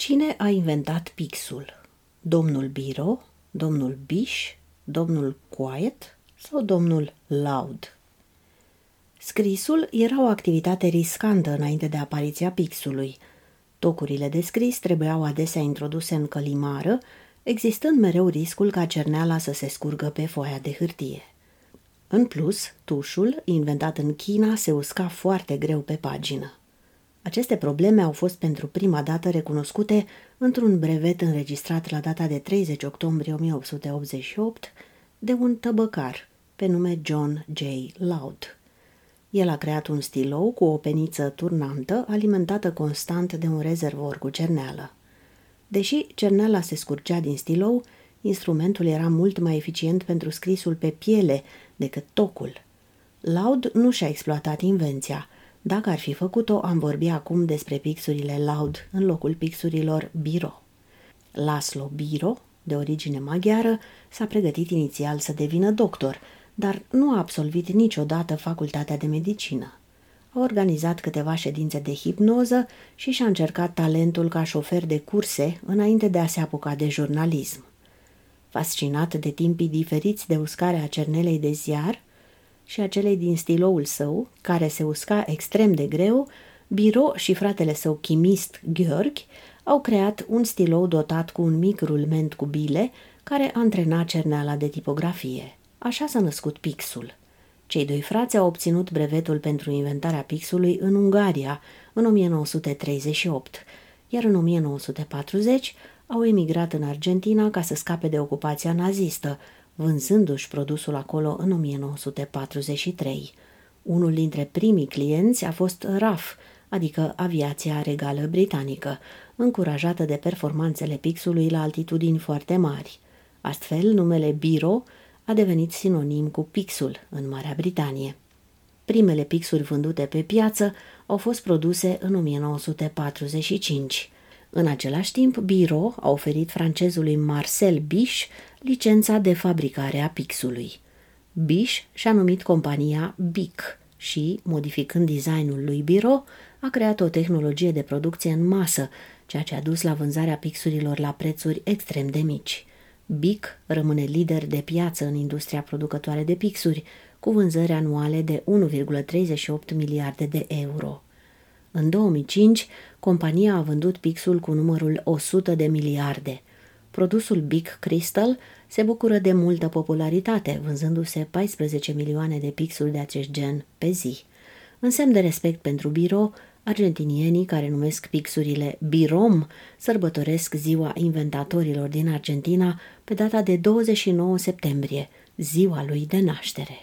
Cine a inventat pixul? Domnul Biro, domnul Bish, domnul Quiet sau domnul Loud? Scrisul era o activitate riscantă înainte de apariția pixului. Tocurile de scris trebuiau adesea introduse în călimară, existând mereu riscul ca cerneala să se scurgă pe foaia de hârtie. În plus, tușul, inventat în China, se usca foarte greu pe pagină. Aceste probleme au fost pentru prima dată recunoscute într-un brevet înregistrat la data de 30 octombrie 1888 de un tăbăcar pe nume John J. Loud. El a creat un stilou cu o peniță turnantă alimentată constant de un rezervor cu cerneală. Deși cerneala se scurgea din stilou, instrumentul era mult mai eficient pentru scrisul pe piele decât tocul. Loud nu și-a exploatat invenția – dacă ar fi făcut-o, am vorbi acum despre pixurile Laud în locul pixurilor Biro. Laslo Biro, de origine maghiară, s-a pregătit inițial să devină doctor, dar nu a absolvit niciodată facultatea de medicină. A organizat câteva ședințe de hipnoză și și-a încercat talentul ca șofer de curse înainte de a se apuca de jurnalism. Fascinat de timpii diferiți de uscarea cernelei de ziar, și a celei din stiloul său, care se usca extrem de greu, Biro și fratele său chimist Gheorghe au creat un stilou dotat cu un mic rulment cu bile care antrena cerneala de tipografie. Așa s-a născut pixul. Cei doi frați au obținut brevetul pentru inventarea pixului în Ungaria în 1938, iar în 1940 au emigrat în Argentina ca să scape de ocupația nazistă, vânzându-și produsul acolo în 1943. Unul dintre primii clienți a fost RAF, adică Aviația Regală Britanică, încurajată de performanțele pixului la altitudini foarte mari. Astfel, numele Biro a devenit sinonim cu pixul în Marea Britanie. Primele pixuri vândute pe piață au fost produse în 1945. În același timp, Biro a oferit francezului Marcel Biche licența de fabricare a pixului. Bish și-a numit compania BIC și, modificând designul lui Biro, a creat o tehnologie de producție în masă, ceea ce a dus la vânzarea pixurilor la prețuri extrem de mici. BIC rămâne lider de piață în industria producătoare de pixuri, cu vânzări anuale de 1,38 miliarde de euro. În 2005, compania a vândut pixul cu numărul 100 de miliarde – Produsul Big Crystal se bucură de multă popularitate, vânzându-se 14 milioane de pixuri de acest gen pe zi. În semn de respect pentru biro, argentinienii care numesc pixurile Birom sărbătoresc ziua inventatorilor din Argentina pe data de 29 septembrie, ziua lui de naștere.